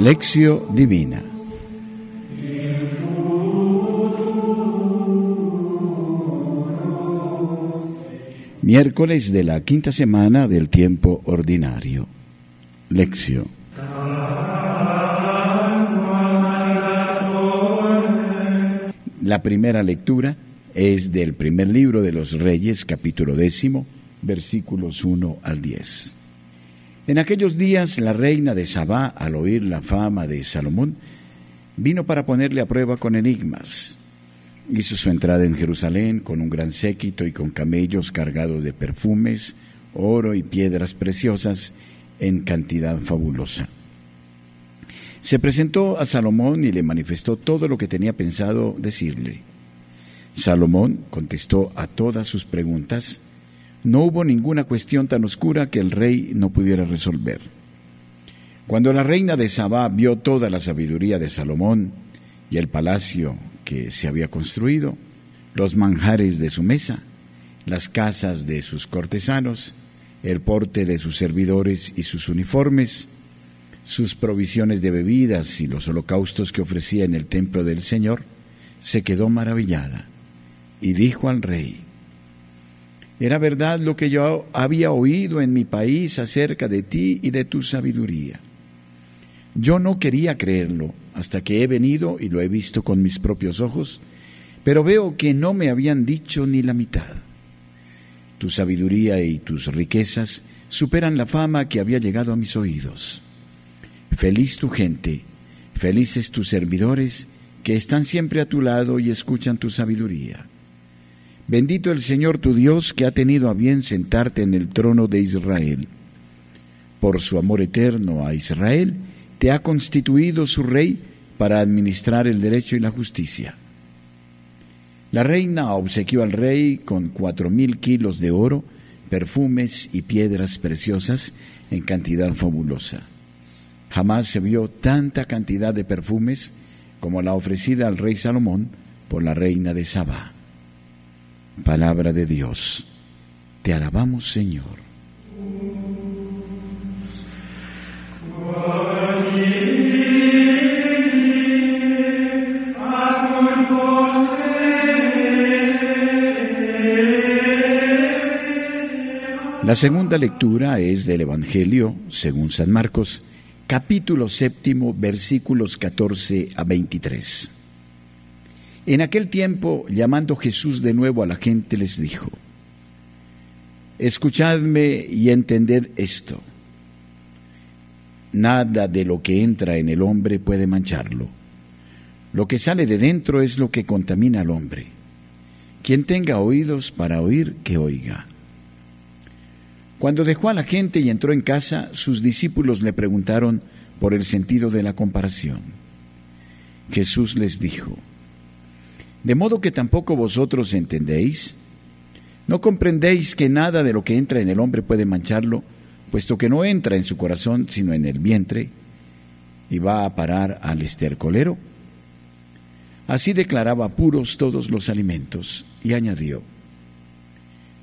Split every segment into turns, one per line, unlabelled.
Lección Divina. Miércoles de la quinta semana del tiempo ordinario. Lección. La primera lectura es del primer libro de los Reyes, capítulo décimo, versículos 1 al 10. En aquellos días la reina de Sabá, al oír la fama de Salomón, vino para ponerle a prueba con enigmas. Hizo su entrada en Jerusalén con un gran séquito y con camellos cargados de perfumes, oro y piedras preciosas en cantidad fabulosa. Se presentó a Salomón y le manifestó todo lo que tenía pensado decirle. Salomón contestó a todas sus preguntas no hubo ninguna cuestión tan oscura que el rey no pudiera resolver. Cuando la reina de Sabá vio toda la sabiduría de Salomón y el palacio que se había construido, los manjares de su mesa, las casas de sus cortesanos, el porte de sus servidores y sus uniformes, sus provisiones de bebidas y los holocaustos que ofrecía en el templo del Señor, se quedó maravillada y dijo al rey, era verdad lo que yo había oído en mi país acerca de ti y de tu sabiduría. Yo no quería creerlo hasta que he venido y lo he visto con mis propios ojos, pero veo que no me habían dicho ni la mitad. Tu sabiduría y tus riquezas superan la fama que había llegado a mis oídos. Feliz tu gente, felices tus servidores que están siempre a tu lado y escuchan tu sabiduría. Bendito el Señor tu Dios que ha tenido a bien sentarte en el trono de Israel. Por su amor eterno a Israel, te ha constituido su rey para administrar el derecho y la justicia. La reina obsequió al rey con cuatro mil kilos de oro, perfumes y piedras preciosas en cantidad fabulosa. Jamás se vio tanta cantidad de perfumes como la ofrecida al rey Salomón por la reina de Sabá. Palabra de Dios. Te alabamos, Señor. La segunda lectura es del Evangelio, según San Marcos, capítulo séptimo, versículos 14 a 23. En aquel tiempo, llamando Jesús de nuevo a la gente, les dijo, Escuchadme y entended esto. Nada de lo que entra en el hombre puede mancharlo. Lo que sale de dentro es lo que contamina al hombre. Quien tenga oídos para oír, que oiga. Cuando dejó a la gente y entró en casa, sus discípulos le preguntaron por el sentido de la comparación. Jesús les dijo, de modo que tampoco vosotros entendéis. ¿No comprendéis que nada de lo que entra en el hombre puede mancharlo, puesto que no entra en su corazón sino en el vientre y va a parar al estercolero? Así declaraba puros todos los alimentos y añadió,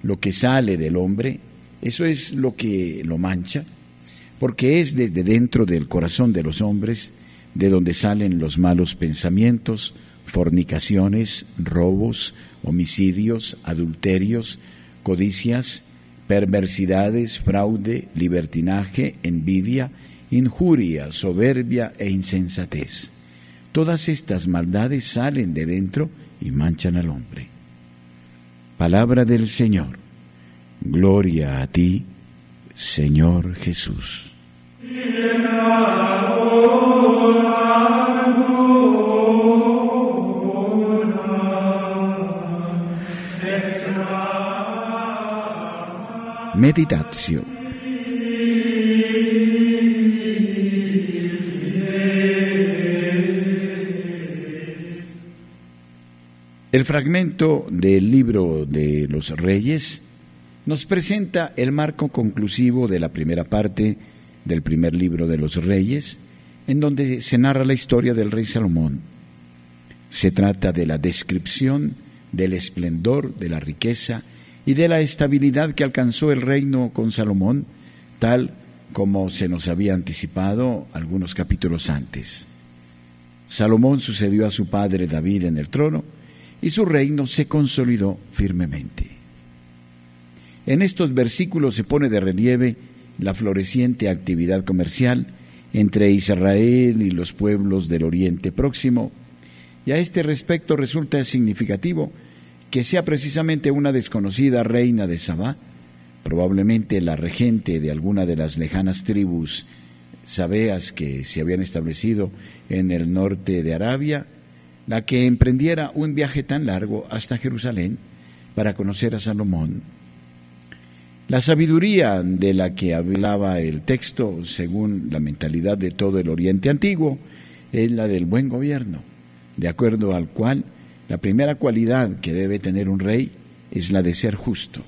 lo que sale del hombre, eso es lo que lo mancha, porque es desde dentro del corazón de los hombres de donde salen los malos pensamientos, fornicaciones, robos, homicidios, adulterios, codicias, perversidades, fraude, libertinaje, envidia, injuria, soberbia e insensatez. Todas estas maldades salen de dentro y manchan al hombre. Palabra del Señor. Gloria a ti, Señor Jesús. Meditación. El fragmento del libro de los reyes nos presenta el marco conclusivo de la primera parte del primer libro de los reyes, en donde se narra la historia del rey Salomón. Se trata de la descripción del esplendor, de la riqueza y de la estabilidad que alcanzó el reino con Salomón, tal como se nos había anticipado algunos capítulos antes. Salomón sucedió a su padre David en el trono y su reino se consolidó firmemente. En estos versículos se pone de relieve la floreciente actividad comercial entre Israel y los pueblos del Oriente Próximo, y a este respecto resulta significativo que sea precisamente una desconocida reina de Sabá, probablemente la regente de alguna de las lejanas tribus sabeas que se habían establecido en el norte de Arabia, la que emprendiera un viaje tan largo hasta Jerusalén para conocer a Salomón. La sabiduría de la que hablaba el texto, según la mentalidad de todo el Oriente Antiguo, es la del buen gobierno, de acuerdo al cual la primera cualidad que debe tener un rey es la de ser justo.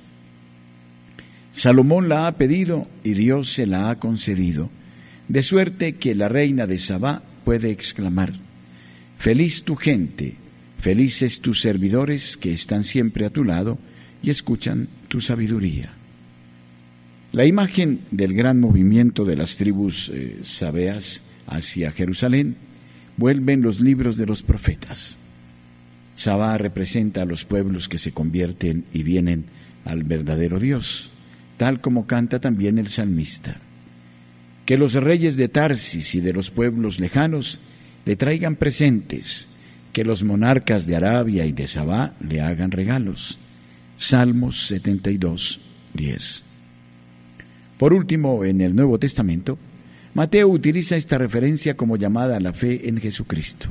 Salomón la ha pedido y Dios se la ha concedido, de suerte que la reina de Sabá puede exclamar, Feliz tu gente, felices tus servidores que están siempre a tu lado y escuchan tu sabiduría. La imagen del gran movimiento de las tribus eh, sabeas hacia Jerusalén vuelve en los libros de los profetas. Sabá representa a los pueblos que se convierten y vienen al verdadero Dios, tal como canta también el salmista. Que los reyes de Tarsis y de los pueblos lejanos le traigan presentes, que los monarcas de Arabia y de Sabá le hagan regalos. Salmos 72, 10. Por último, en el Nuevo Testamento, Mateo utiliza esta referencia como llamada a la fe en Jesucristo.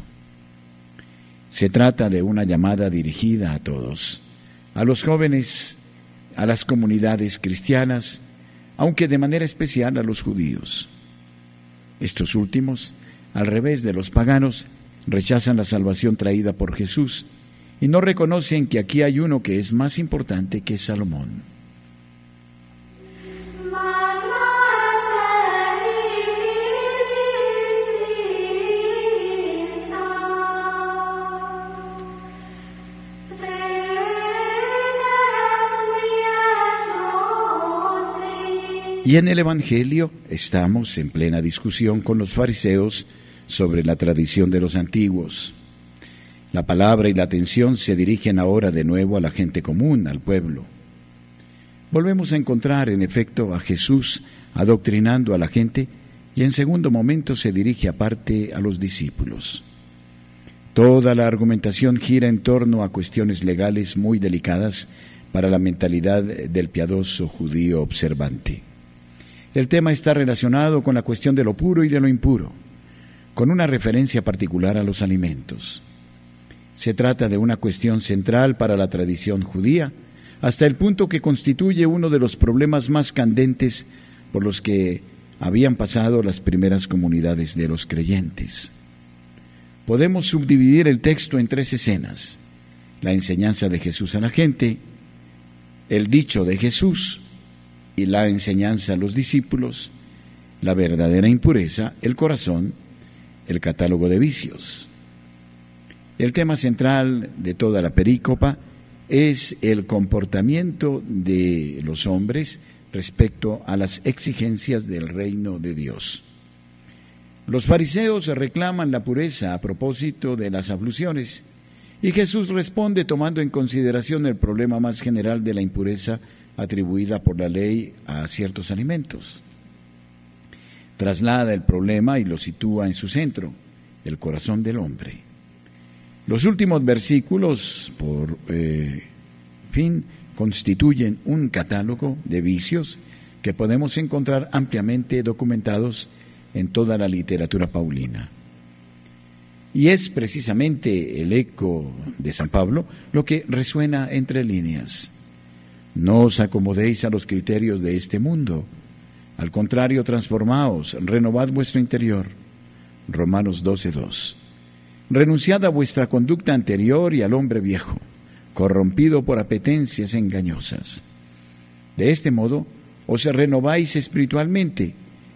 Se trata de una llamada dirigida a todos, a los jóvenes, a las comunidades cristianas, aunque de manera especial a los judíos. Estos últimos, al revés de los paganos, rechazan la salvación traída por Jesús y no reconocen que aquí hay uno que es más importante que Salomón. Y en el Evangelio estamos en plena discusión con los fariseos sobre la tradición de los antiguos. La palabra y la atención se dirigen ahora de nuevo a la gente común, al pueblo. Volvemos a encontrar, en efecto, a Jesús adoctrinando a la gente y en segundo momento se dirige aparte a los discípulos. Toda la argumentación gira en torno a cuestiones legales muy delicadas para la mentalidad del piadoso judío observante. El tema está relacionado con la cuestión de lo puro y de lo impuro, con una referencia particular a los alimentos. Se trata de una cuestión central para la tradición judía, hasta el punto que constituye uno de los problemas más candentes por los que habían pasado las primeras comunidades de los creyentes. Podemos subdividir el texto en tres escenas. La enseñanza de Jesús a la gente, el dicho de Jesús la enseñanza a los discípulos, la verdadera impureza, el corazón, el catálogo de vicios. El tema central de toda la perícopa es el comportamiento de los hombres respecto a las exigencias del reino de Dios. Los fariseos reclaman la pureza a propósito de las abluciones y Jesús responde tomando en consideración el problema más general de la impureza atribuida por la ley a ciertos alimentos. Traslada el problema y lo sitúa en su centro, el corazón del hombre. Los últimos versículos, por eh, fin, constituyen un catálogo de vicios que podemos encontrar ampliamente documentados en toda la literatura paulina. Y es precisamente el eco de San Pablo lo que resuena entre líneas. No os acomodéis a los criterios de este mundo. Al contrario, transformaos, renovad vuestro interior. Romanos 12.2. Renunciad a vuestra conducta anterior y al hombre viejo, corrompido por apetencias engañosas. De este modo, os renováis espiritualmente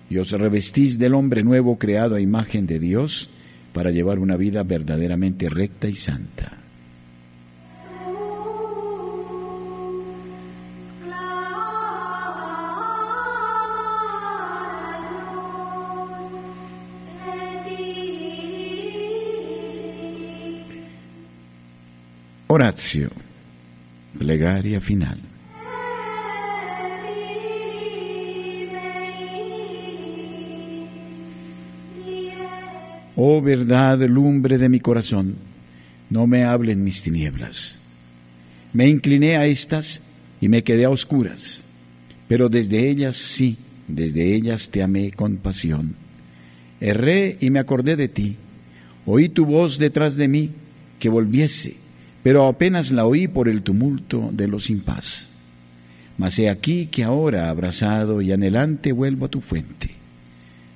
y os revestís del hombre nuevo creado a imagen de Dios para llevar una vida verdaderamente recta y santa. Horacio, plegaria final. Oh verdad, lumbre de mi corazón, no me hablen mis tinieblas. Me incliné a estas y me quedé a oscuras, pero desde ellas sí, desde ellas te amé con pasión. Erré y me acordé de ti, oí tu voz detrás de mí, que volviese, pero apenas la oí por el tumulto de los sin paz. Mas he aquí que ahora, abrazado y anhelante, vuelvo a tu fuente.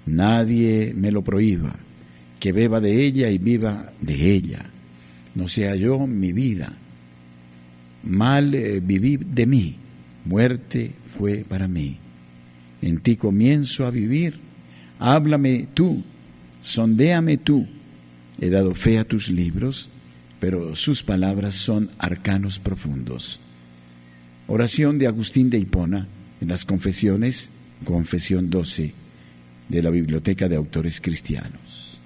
Nadie me lo prohíba, que beba de ella y viva de ella. No sea yo mi vida. Mal eh, viví de mí, muerte fue para mí. En ti comienzo a vivir. Háblame tú, sondéame tú. He dado fe a tus libros, pero sus palabras son arcanos profundos. Oración de Agustín de Hipona en las confesiones, confesión 12 de la Biblioteca de Autores Cristianos.